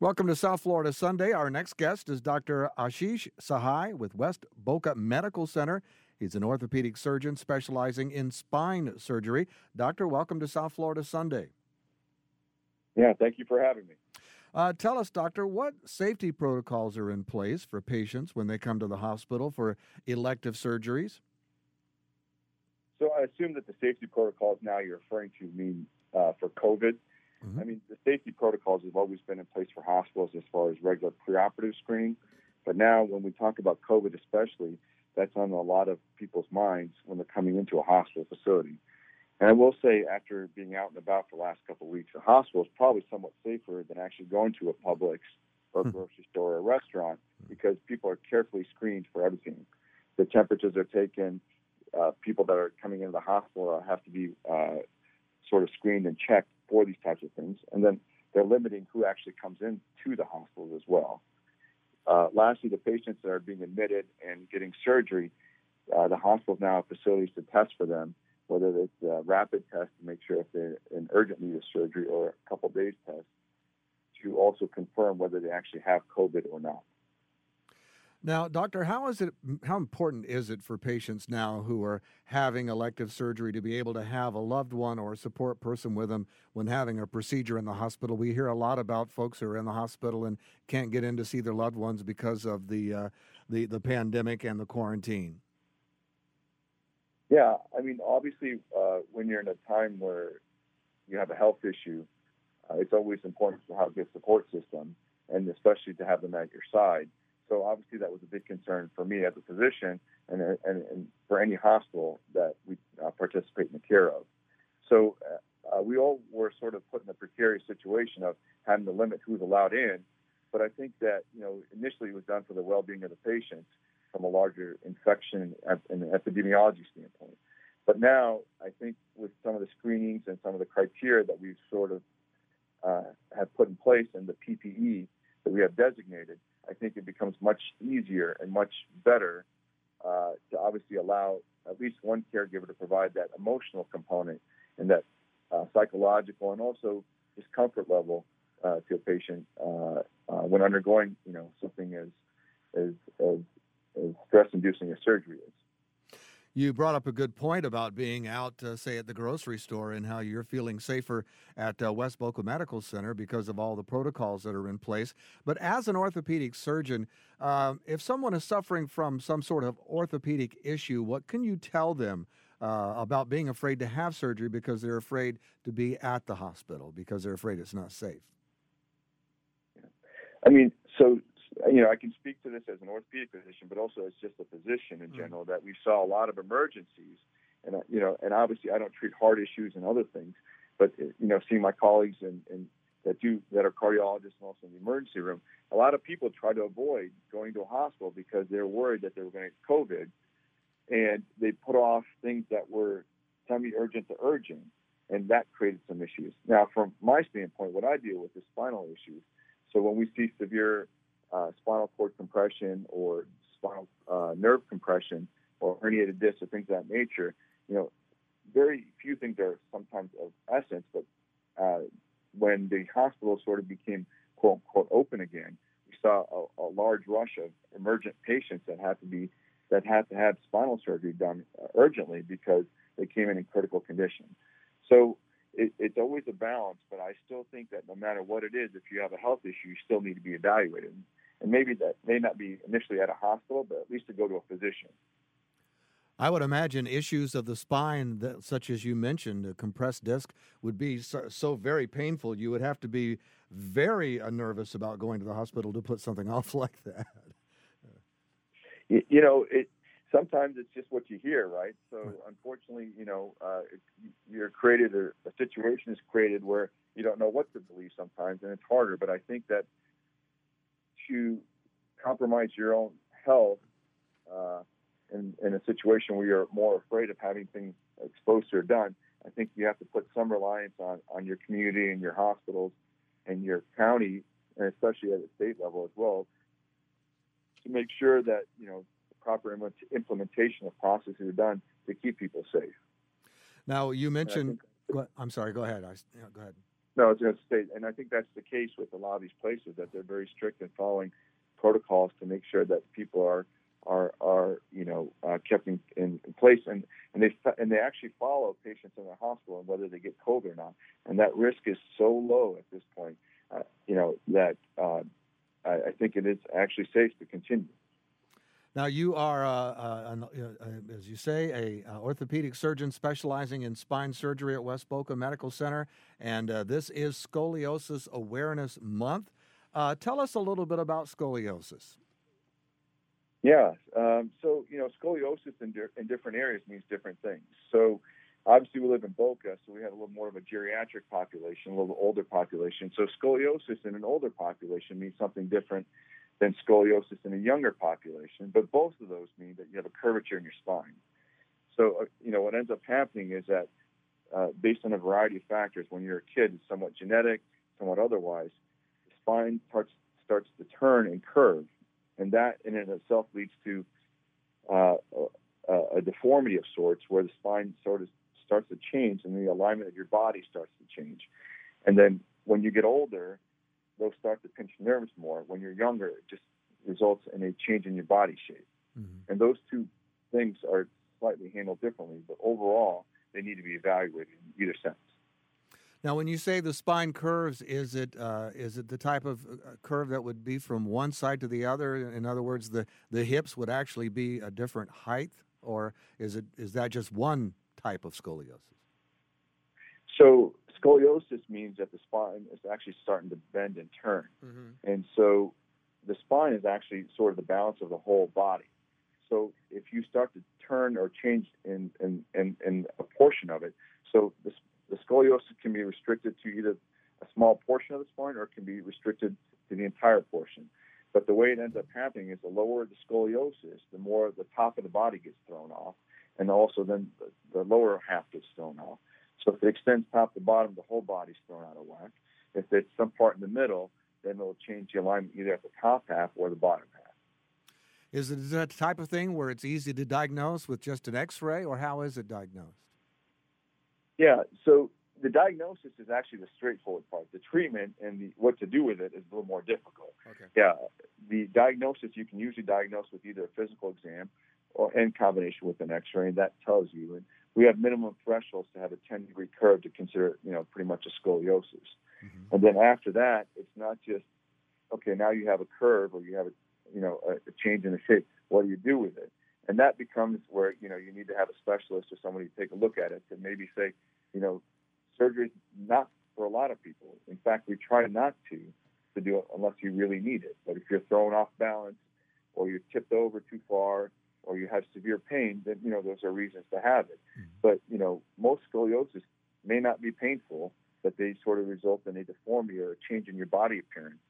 Welcome to South Florida Sunday. Our next guest is Dr. Ashish Sahai with West Boca Medical Center. He's an orthopedic surgeon specializing in spine surgery. Doctor, welcome to South Florida Sunday. Yeah, thank you for having me. Uh, tell us, doctor, what safety protocols are in place for patients when they come to the hospital for elective surgeries? So I assume that the safety protocols now you're referring to mean uh, for COVID. Mm-hmm. I mean, the safety protocols have always been in place for hospitals as far as regular preoperative screening. But now, when we talk about COVID, especially, that's on a lot of people's minds when they're coming into a hospital facility. And I will say, after being out and about for the last couple of weeks, a hospital is probably somewhat safer than actually going to a Publix or a hmm. grocery store or a restaurant because people are carefully screened for everything. The temperatures are taken. Uh, people that are coming into the hospital have to be uh, sort of screened and checked for these types of things. And then they're limiting who actually comes in to the hospital as well. Uh, lastly, the patients that are being admitted and getting surgery, uh, the hospitals now have facilities to test for them, whether it's a rapid test to make sure if they're in urgent need of surgery or a couple days test to also confirm whether they actually have COVID or not. Now, doctor, how is it? How important is it for patients now who are having elective surgery to be able to have a loved one or a support person with them when having a procedure in the hospital? We hear a lot about folks who are in the hospital and can't get in to see their loved ones because of the uh, the the pandemic and the quarantine. Yeah, I mean, obviously, uh, when you're in a time where you have a health issue, uh, it's always important to have a good support system, and especially to have them at your side. So obviously that was a big concern for me as a physician and, and, and for any hospital that we uh, participate in the care of. So uh, we all were sort of put in a precarious situation of having to limit who's allowed in. But I think that you know initially it was done for the well-being of the patients from a larger infection and epidemiology standpoint. But now I think with some of the screenings and some of the criteria that we've sort of uh, have put in place and the PPE that we have designated, I think it becomes much easier and much better uh, to obviously allow at least one caregiver to provide that emotional component and that uh, psychological and also just comfort level uh, to a patient uh, uh, when undergoing, you know, something as as, as, as stress-inducing as surgery is. You brought up a good point about being out, uh, say, at the grocery store and how you're feeling safer at uh, West Boca Medical Center because of all the protocols that are in place. But as an orthopedic surgeon, uh, if someone is suffering from some sort of orthopedic issue, what can you tell them uh, about being afraid to have surgery because they're afraid to be at the hospital because they're afraid it's not safe? I mean, so you know, I can speak to this as an orthopedic physician, but also as just a physician in mm. general, that we saw a lot of emergencies, and uh, you know, and obviously I don't treat heart issues and other things, but uh, you know, seeing my colleagues and, and that do that are cardiologists and also in the emergency room, a lot of people try to avoid going to a hospital because they're worried that they were going to get COVID, and they put off things that were semi-urgent to urgent, and that created some issues. Now, from my standpoint, what I deal with is spinal issues. So when we see severe uh, spinal cord compression or spinal uh, nerve compression or herniated discs or things of that nature, you know, very few things are sometimes of essence. But uh, when the hospital sort of became quote unquote open again, we saw a, a, large rush of emergent patients that had to be that had to have spinal surgery done urgently because they came in in critical condition. So it, it's always a balance, but I still think that no matter what it is, if you have a health issue, you still need to be evaluated and maybe that may not be initially at a hospital, but at least to go to a physician. I would imagine issues of the spine, that, such as you mentioned, a compressed disc, would be so, so very painful. You would have to be very uh, nervous about going to the hospital to put something off like that. you, you know, it, sometimes it's just what you hear, right? So unfortunately, you know, uh, you're created a, a situation is created where you don't know what to believe sometimes, and it's harder. But I think that to compromise your own health uh, in, in a situation where you're more afraid of having things exposed or done, I think you have to put some reliance on, on your community and your hospitals and your county, and especially at the state level as well, to make sure that you know the proper implementation of processes are done to keep people safe. Now you mentioned. Think, I'm sorry. Go ahead. I, yeah, go ahead. No, I was going to say, and I think that's the case with a lot of these places that they're very strict in following protocols to make sure that people are are are you know uh, kept in, in, place and and they and they actually follow patients in the hospital and whether they get COVID or not and that risk is so low at this point uh, you know that uh, I, I, think it is actually safe to continue. Now you are, uh, uh, an, uh, as you say, a orthopedic surgeon specializing in spine surgery at West Boca Medical Center, and this is Scoliosis Awareness Month. tell us a little bit about scoliosis. Yeah. Um, so, you know, scoliosis in, di- in different areas means different things. So, obviously, we live in Boca, so we have a little more of a geriatric population, a little older population. So, scoliosis in an older population means something different than scoliosis in a younger population. But both of those mean that you have a curvature in your spine. So, uh, you know, what ends up happening is that uh, based on a variety of factors, when you're a kid, it's somewhat genetic, somewhat otherwise, the spine starts, starts to turn and curve and that in and of itself leads to uh, a, a, deformity of sorts, where the spine sort of starts to change and the alignment of your body starts to change. And then when you get older, those start to pinch nerves more. When you're younger, it just results in a change in your body shape. Mm-hmm. And those two things are slightly handled differently, but overall, they need to be evaluated in either sense. Now, when you say the spine curves, is it uh, is it the type of uh, curve that would be from one side to the other? In other words, the, the hips would actually be a different height, or is it is that just one type of scoliosis? So scoliosis means that the spine is actually starting to bend and turn, mm-hmm. and so the spine is actually sort of the balance of the whole body. So if you start to turn or change in in, in, in a portion of it, so the the scoliosis can be restricted to either a small portion of the spine or it can be restricted to the entire portion. But the way it ends up happening is the lower the scoliosis, the more the top of the body gets thrown off, and also then the, the lower half gets thrown off. So if it extends top to bottom, the whole body's thrown out of whack. If it's some part in the middle, then it'll change the alignment either at the top half or the bottom half. Is it that type of thing where it's easy to diagnose with just an X-ray, or how is it diagnosed? Yeah, so the diagnosis is actually the straightforward part. The treatment and the, what to do with it is a little more difficult. Okay. Yeah, the diagnosis you can usually diagnose with either a physical exam or in combination with an X-ray, and that tells you. And we have minimum thresholds to have a 10 degree curve to consider, you know, pretty much a scoliosis. Mm-hmm. And then after that, it's not just okay. Now you have a curve or you have a, you know, a, a change in the shape. What do you do with it? and that becomes where you know you need to have a specialist or somebody to take a look at it to maybe say, you know, surgery is not for a lot of people. In fact, we try not to to do it unless you really need it. But if you're thrown off balance, or you're tipped over too far, or you have severe pain, then you know those are reasons to have it. Mm-hmm. But you know, most scoliosis may not be painful, but they sort of result in a deformity or a change in your body appearance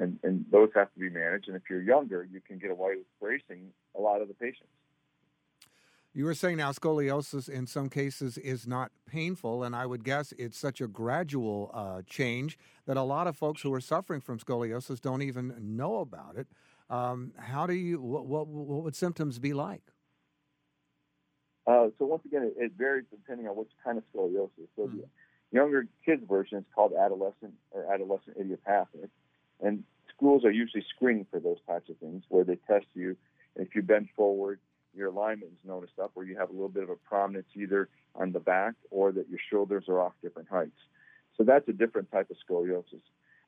and, and those have to be managed. And if you're younger, you can get away with bracing a lot of the patients. You were saying now scoliosis in some cases is not painful, and I would guess it's such a gradual uh, change that a lot of folks who are suffering from scoliosis don't even know about it. Um, how do you? What, what, what would symptoms be like? Uh, so once again, it, it, varies depending on which kind of scoliosis. So mm. the younger kids version is called adolescent or adolescent idiopathic, and schools are usually screening for those types of things where they test you. If you bend forward, your alignment is noticed up, or you have a little bit of a prominence either on the back or that your shoulders are off different heights. So that's a different type of scoliosis.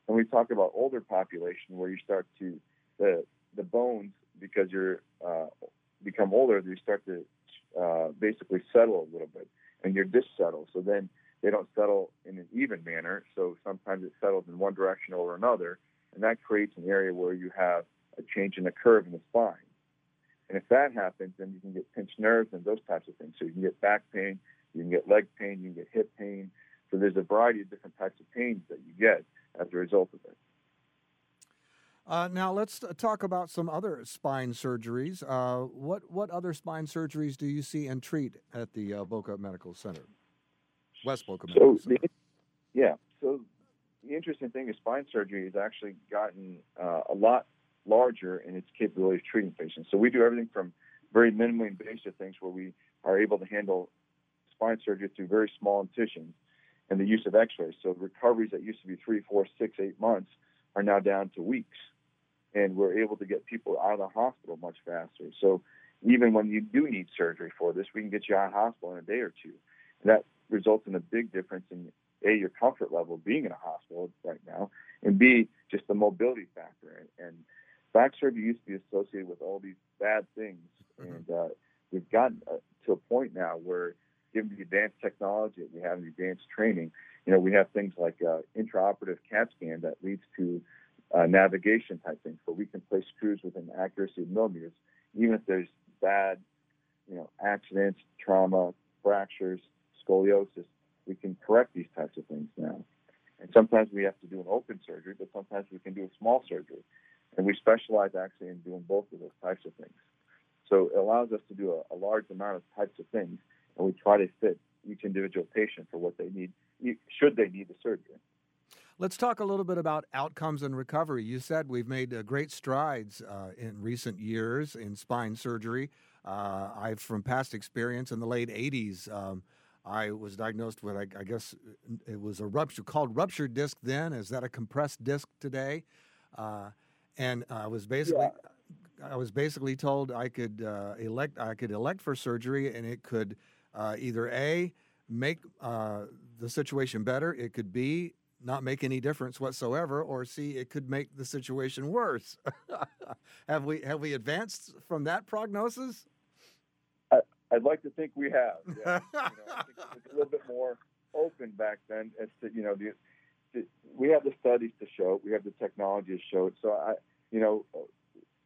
And we talk about older population where you start to the the bones because you're uh, become older, they start to uh, basically settle a little bit, and your disc settles. So then they don't settle in an even manner. So sometimes it settles in one direction over another, and that creates an area where you have a change in the curve in the spine. And if that happens, then you can get pinched nerves and those types of things. So you can get back pain, you can get leg pain, you can get hip pain. So there's a variety of different types of pains that you get as a result of it. Uh, now let's talk about some other spine surgeries. Uh, what what other spine surgeries do you see and treat at the uh, Boca Medical Center, West Boca Medical so Center? The, yeah. So the interesting thing is spine surgery has actually gotten uh, a lot larger in its capability of treating patients. So we do everything from very minimally invasive things where we are able to handle spine surgery through very small incisions. and the use of X-rays. So recoveries that used to be three, four, six, eight months are now down to weeks, and we're able to get people out of the hospital much faster. So even when you do need surgery for this, we can get you out of hospital in a day or two. And that results in a big difference in a your comfort level being in a hospital right now, and b just the mobility factor. And, and back surgery used to be associated with all these bad things, mm-hmm. and uh, we've gotten uh, to a point now where, given the advanced technology that we have and the advanced training, you know, we have things like uh, intraoperative CAT scan that leads to uh, navigation type things, where we can place screws with an accuracy of millimeters, even if there's bad, you know, accidents, trauma, fractures, scoliosis. We can correct these types of things now. And sometimes we have to do an open surgery, but sometimes we can do a small surgery. And we specialize actually in doing both of those types of things. So it allows us to do a, a large amount of types of things, and we try to fit each individual patient for what they need, should they need the surgery. Let's talk a little bit about outcomes and recovery. You said we've made uh, great strides uh, in recent years in spine surgery. Uh, I've, from past experience in the late 80s, um, I was diagnosed with, I, I, guess it was a rupture, called ruptured disc then. Is that a compressed disc today? Uh, and I was basically. Yeah. I was basically told I could uh, elect. I could elect for surgery, and it could uh, either a make the situation better. It could be not make any difference whatsoever, or C, it could make the situation worse. have we have we advanced from that prognosis? I, would like to think we have. Yeah. you know, I think it was a little bit more open back then as to you know the, the, we have the studies to show it, we have the technology to show it. So I, you know,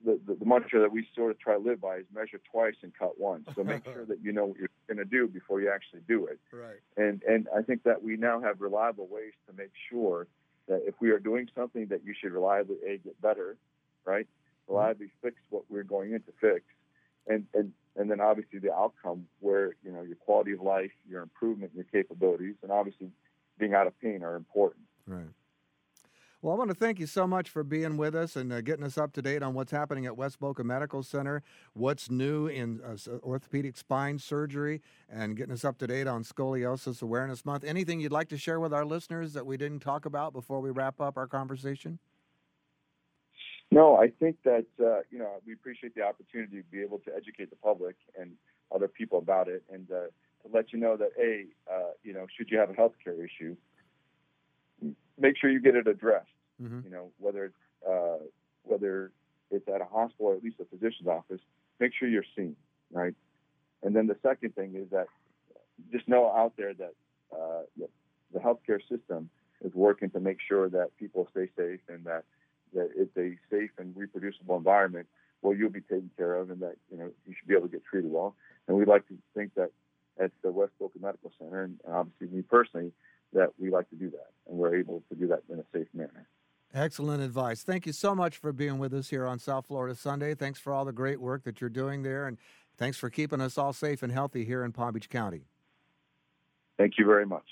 the, the, the, mantra that we sort of try to live by is measure twice and cut once. So make sure that you know what you're going to do before you actually do it. Right. And and I think that we now have reliable ways to make sure that if we are doing something that you should reliably a get better, right? Mm-hmm. Reliably fix what we're going in to fix, and and and then obviously the outcome where you know your quality of life, your improvement, your capabilities, and obviously being out of pain are important. Right. Well, I want to thank you so much for being with us and uh, getting us up to date on what's happening at West Boca Medical Center, what's new in uh, orthopedic spine surgery, and getting us up to date on Scoliosis Awareness Month. Anything you'd like to share with our listeners that we didn't talk about before we wrap up our conversation? No, I think that uh, you know we appreciate the opportunity to be able to educate the public and other people about it, and uh, to let you know that a uh, you know should you have a healthcare issue, make sure you get it addressed. Mm-hmm. You know, whether it's uh, whether it's at a hospital or at least a physician's office, make sure you're seen, right? And then the second thing is that just know out there that uh, the healthcare system is working to make sure that people stay safe and that, that it's a safe and reproducible environment where you'll be taken care of and that you know you should be able to get treated well. And we'd like to think that at the West Boca Medical Center, and obviously me personally, that we like to do that and we're able to do that in a safe manner. Excellent advice. Thank you so much for being with us here on South Florida Sunday. Thanks for all the great work that you're doing there, and thanks for keeping us all safe and healthy here in Palm Beach County. Thank you very much.